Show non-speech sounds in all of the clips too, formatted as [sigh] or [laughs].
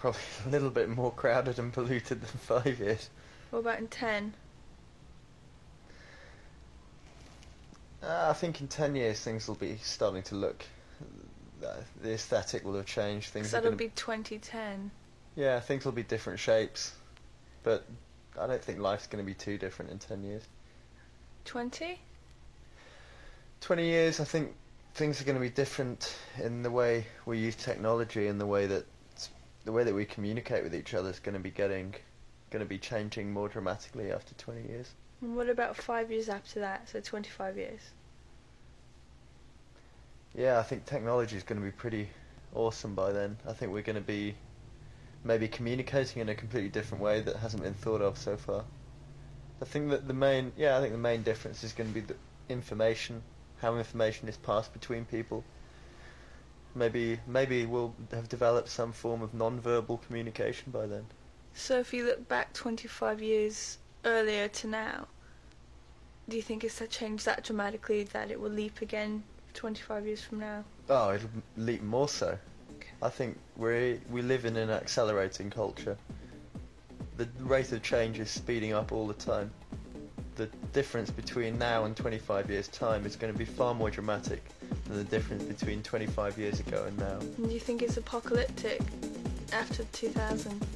probably a little bit more crowded and polluted than [laughs] five years. What about in 10? Uh, I think in ten years things will be starting to look. Uh, the aesthetic will have changed. Things that'll gonna, be 2010. yeah, things will be different shapes, but I don't think life's going to be too different in ten years. 20? Twenty years, I think things are going to be different in the way we use technology and the way that the way that we communicate with each other is going to be getting going to be changing more dramatically after twenty years. And what about five years after that? So 25 years. Yeah, I think technology is going to be pretty awesome by then. I think we're going to be maybe communicating in a completely different way that hasn't been thought of so far. I think that the main, yeah, I think the main difference is going to be the information, how information is passed between people. Maybe, maybe we'll have developed some form of non-verbal communication by then. So if you look back 25 years earlier to now, do you think it's that changed that dramatically that it will leap again 25 years from now? Oh, it'll leap more so. Okay. I think we we live in an accelerating culture. The rate of change is speeding up all the time. The difference between now and 25 years' time is going to be far more dramatic than the difference between 25 years ago and now. Do you think it's apocalyptic after 2000?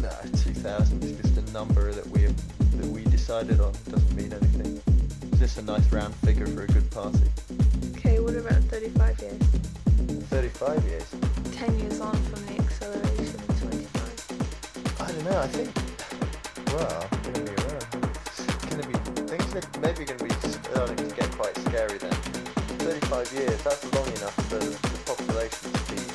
No, 2000 is just a number that we that we decided on. Doesn't mean anything. It's just a nice round figure for a good party. Okay, what about 35 years? 35 years. 10 years on from the acceleration of 25. I don't know. I think. Well, I'm gonna be around. It's gonna be things are maybe gonna be starting to get quite scary then. 35 years. That's long enough for the population to be